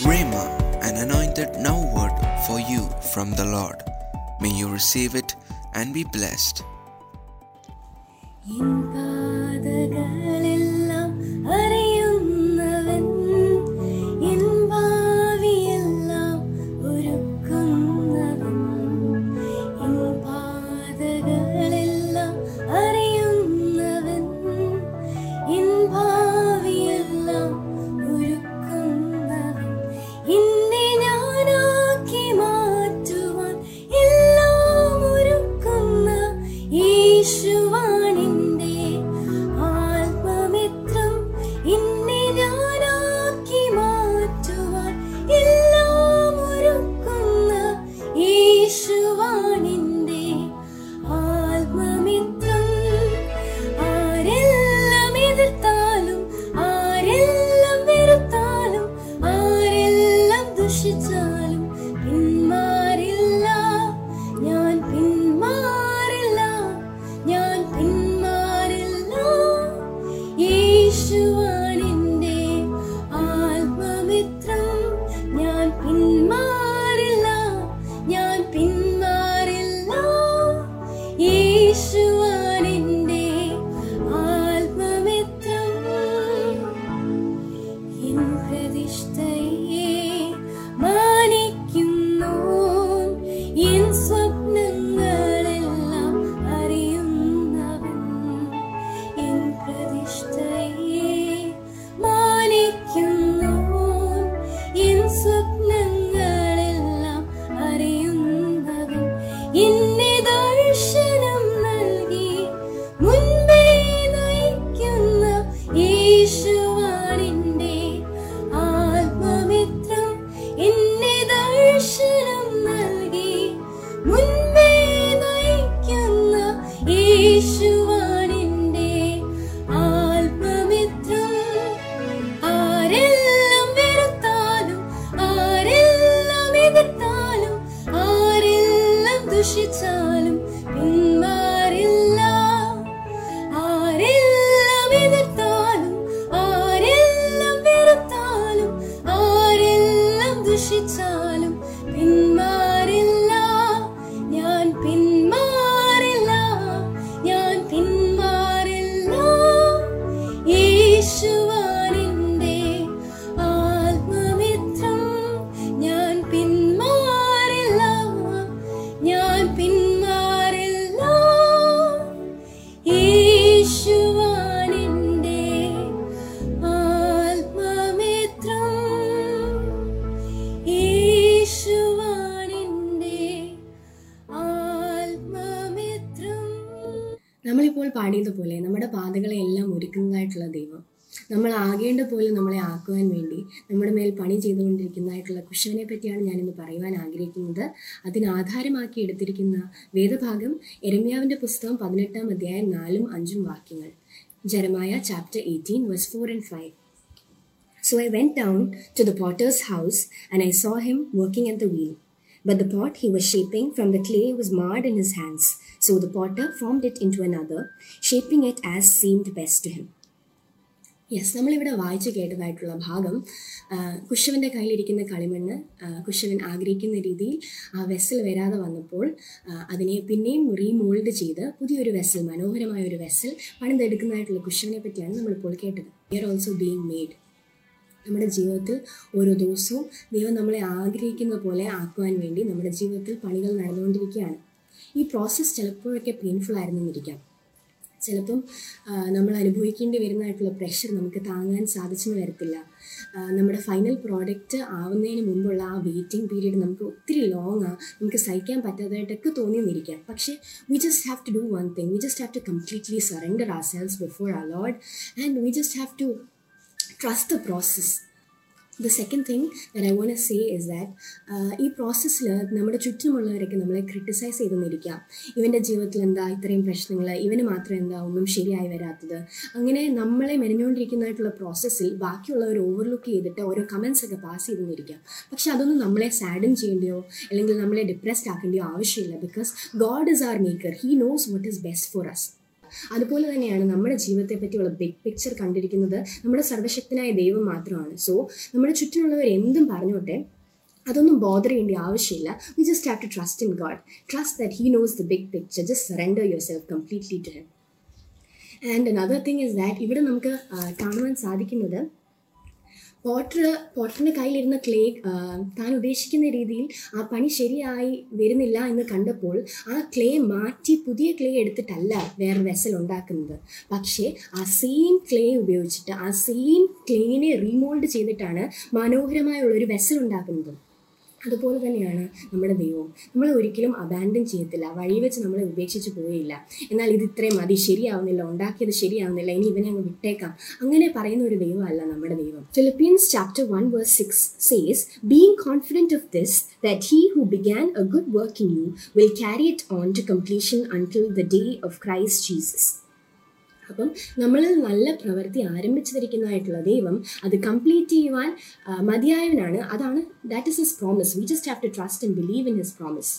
Rhema, an anointed now word for you from the Lord. May you receive it and be blessed. 记得。പാടിയതുപോലെ നമ്മുടെ പാതകളെ എല്ലാം ഒരുക്കുന്നതായിട്ടുള്ള ദൈവം. നമ്മൾ ആകേണ്ട പോലെ നമ്മളെ ആക്കുവാൻ വേണ്ടി നമ്മുടെ മേൽ പണി ചെയ്തുകൊണ്ടിരിക്കുന്നതായിട്ടുള്ള കുശവനെ പറ്റിയാണ് ഞാനിന്ന് പറയുവാൻ ആഗ്രഹിക്കുന്നത്. അതിന് ആധാരമാക്കി എടുത്തിരിക്കുന്ന വേദഭാഗം എരമ്യാവിന്റെ പുസ്തകം പതിനെട്ടാം അധ്യായം നാലും അഞ്ചും വാക്യങ്ങൾ. Jeremiah chapter eighteen verse four and five so I went down to the potter's house and I saw him working at the wheel. But the pot he was shaping from the clay was marred in his hands. So the potter formed it into another, shaping it as seemed best to him. Yes നമ്മളിവിടെ വായിച്ചു കേട്ടതായിട്ടുള്ള ഭാഗം കുശവന്റെ കയ്യിലിരിക്കുന്ന കളിമണ്ണ് കുശവൻ ആഗ്രഹിക്കുന്ന രീതിയിൽ ആ vessel വരാതെ വന്നപ്പോൾ അതിനെ പിന്നെയും റീമോൾഡ് ചെയ്ത് പുതിയൊരു വെസൽ മനോഹരമായ ഒരു വെസൽ പണിതെടുക്കുന്നതായിട്ടുള്ള കുശവനെ പറ്റിയാണ് നമ്മളിപ്പോൾ കേട്ടത് we are also being made നമ്മുടെ ജീവിതത്തിൽ ഓരോ ദിവസവും ദൈവം നമ്മളെ ആഗ്രഹിക്കുന്ന പോലെ ആക്കുവാൻ വേണ്ടി നമ്മുടെ ജീവിതത്തിൽ പണികൾ നടന്നുകൊണ്ടിരിക്കുകയാണ്. ഈ പ്രോസസ്സ് ചിലപ്പോഴൊക്കെ പെയിൻഫുൾ ആയിരുന്നിരിക്കാം. ചിലപ്പം നമ്മൾ അനുഭവിക്കേണ്ടി വരുന്നതായിട്ടുള്ള പ്രഷർ നമുക്ക് താങ്ങാൻ സാധിച്ചെന്ന് വരത്തില്ല. നമ്മുടെ ഫൈനൽ പ്രോഡക്റ്റ് ആവുന്നതിന് മുമ്പുള്ള ആ വെയിറ്റിംഗ് പീരീഡ് നമുക്ക് ഒത്തിരി ലോങ് ആണ് നമുക്ക് സഹിക്കാൻ പറ്റാത്തതായിട്ടൊക്കെ തോന്നിയെന്നിരിക്കാം പക്ഷേ we just have to do one thing we just have to completely surrender ourselves before a lord lord and we just have to trust the process. The second thing I want say is that ഈ പ്രോസസ്സിൽ നമ്മുടെ ചുറ്റുമുള്ളവരൊക്കെ നമ്മളെ criticise ചെയ്തെന്നിരിക്കാം ഇവന്റെ ജീവിതത്തിൽ എന്താ ഇത്രയും പ്രശ്നങ്ങൾ ഇവന് മാത്രം എന്താ ഒന്നും ശരിയായി വരാത്തത്? അങ്ങനെ നമ്മളെ മെനഞ്ഞുകൊണ്ടിരിക്കുന്നതായിട്ടുള്ള പ്രോസസ്സിൽ ബാക്കിയുള്ളവർ ഓവർലുക്ക് ചെയ്തിട്ട് ഓരോ കമൻസ് ഒക്കെ പാസ് ചെയ്തെന്നിരിക്കാം പക്ഷെ അതൊന്നും നമ്മളെ സാഡൻ ചെയ്യേണ്ടയോ? അല്ലെങ്കിൽ നമ്മളെ ഡിപ്രസ്ഡ് ആക്കേണ്ടയോ ആവശ്യമില്ല. Because God is our maker he knows what is best for us അതുപോലെ തന്നെയാണ് നമ്മുടെ ജീവിതത്തെ പറ്റിയുള്ള ബിഗ് പിക്ചർ കണ്ടിരിക്കുന്നത് നമ്മുടെ സർവശക്തനായ ദൈവം മാത്രമാണ്. സോ നമ്മുടെ ചുറ്റിനുള്ളവർ എന്തും പറഞ്ഞോട്ടെ അതൊന്നും ബോധർ ചെയ്യേണ്ട ആവശ്യമില്ല. We just have to trust in God trust that he knows the big picture just surrender yourself completely to him and another thing is that ഇവിടെ നമുക്ക് കാണുവാൻ സാധിക്കുന്നത് പോട്ടർ പോട്ടറിന്റെ കയ്യിലിരുന്ന ക്ലേ താൻ ഉദ്ദേശിക്കുന്ന രീതിയിൽ ആ പണി ശരിയായി വരുന്നില്ല എന്ന് കണ്ടപ്പോൾ ആ ക്ലേ മാറ്റി പുതിയ ക്ലേ എടുത്തിട്ടല്ല വേറെ വെസൽ ഉണ്ടാക്കുന്നത്. പക്ഷേ ആ സെയിം ക്ലേ ഉപയോഗിച്ചിട്ട് ആ സെയിം ക്ലേനെ റീമോൾഡ് ചെയ്തിട്ടാണ് മനോഹരമായുള്ളൊരു വെസൽ ഉണ്ടാക്കുന്നത്. അതുപോലെ തന്നെയാണ് നമ്മുടെ ദൈവവും. നമ്മളെ ഒരിക്കലും അബാൻഡൻ ചെയ്യത്തില്ല. വഴി വെച്ച് നമ്മളെ ഉപേക്ഷിച്ച് പോവുകയില്ല. എന്നാൽ ഇത് ഇത്രയും മതി. ശരിയാവുന്നില്ല. ഉണ്ടാക്കിയത് ശരിയാവുന്നില്ല. ഇനി ഇവനെ അങ്ങ് വിട്ടേക്കാം. അങ്ങനെ പറയുന്ന ഒരു ദൈവമല്ല നമ്മുടെ ദൈവം. Philippians chapter one verse six says being confident of this that he who began a good work in you will carry it on to completion until the day of Christ Jesus അപ്പം നമ്മൾ നല്ല പ്രവൃത്തി ആരംഭിച്ചിരിക്കുന്നതായിട്ടുള്ള ദൈവം അത് complete ചെയ്യുവാൻ മതിയായവനാണ്. അതാണ് that is his promise we just have to trust and believe in his promise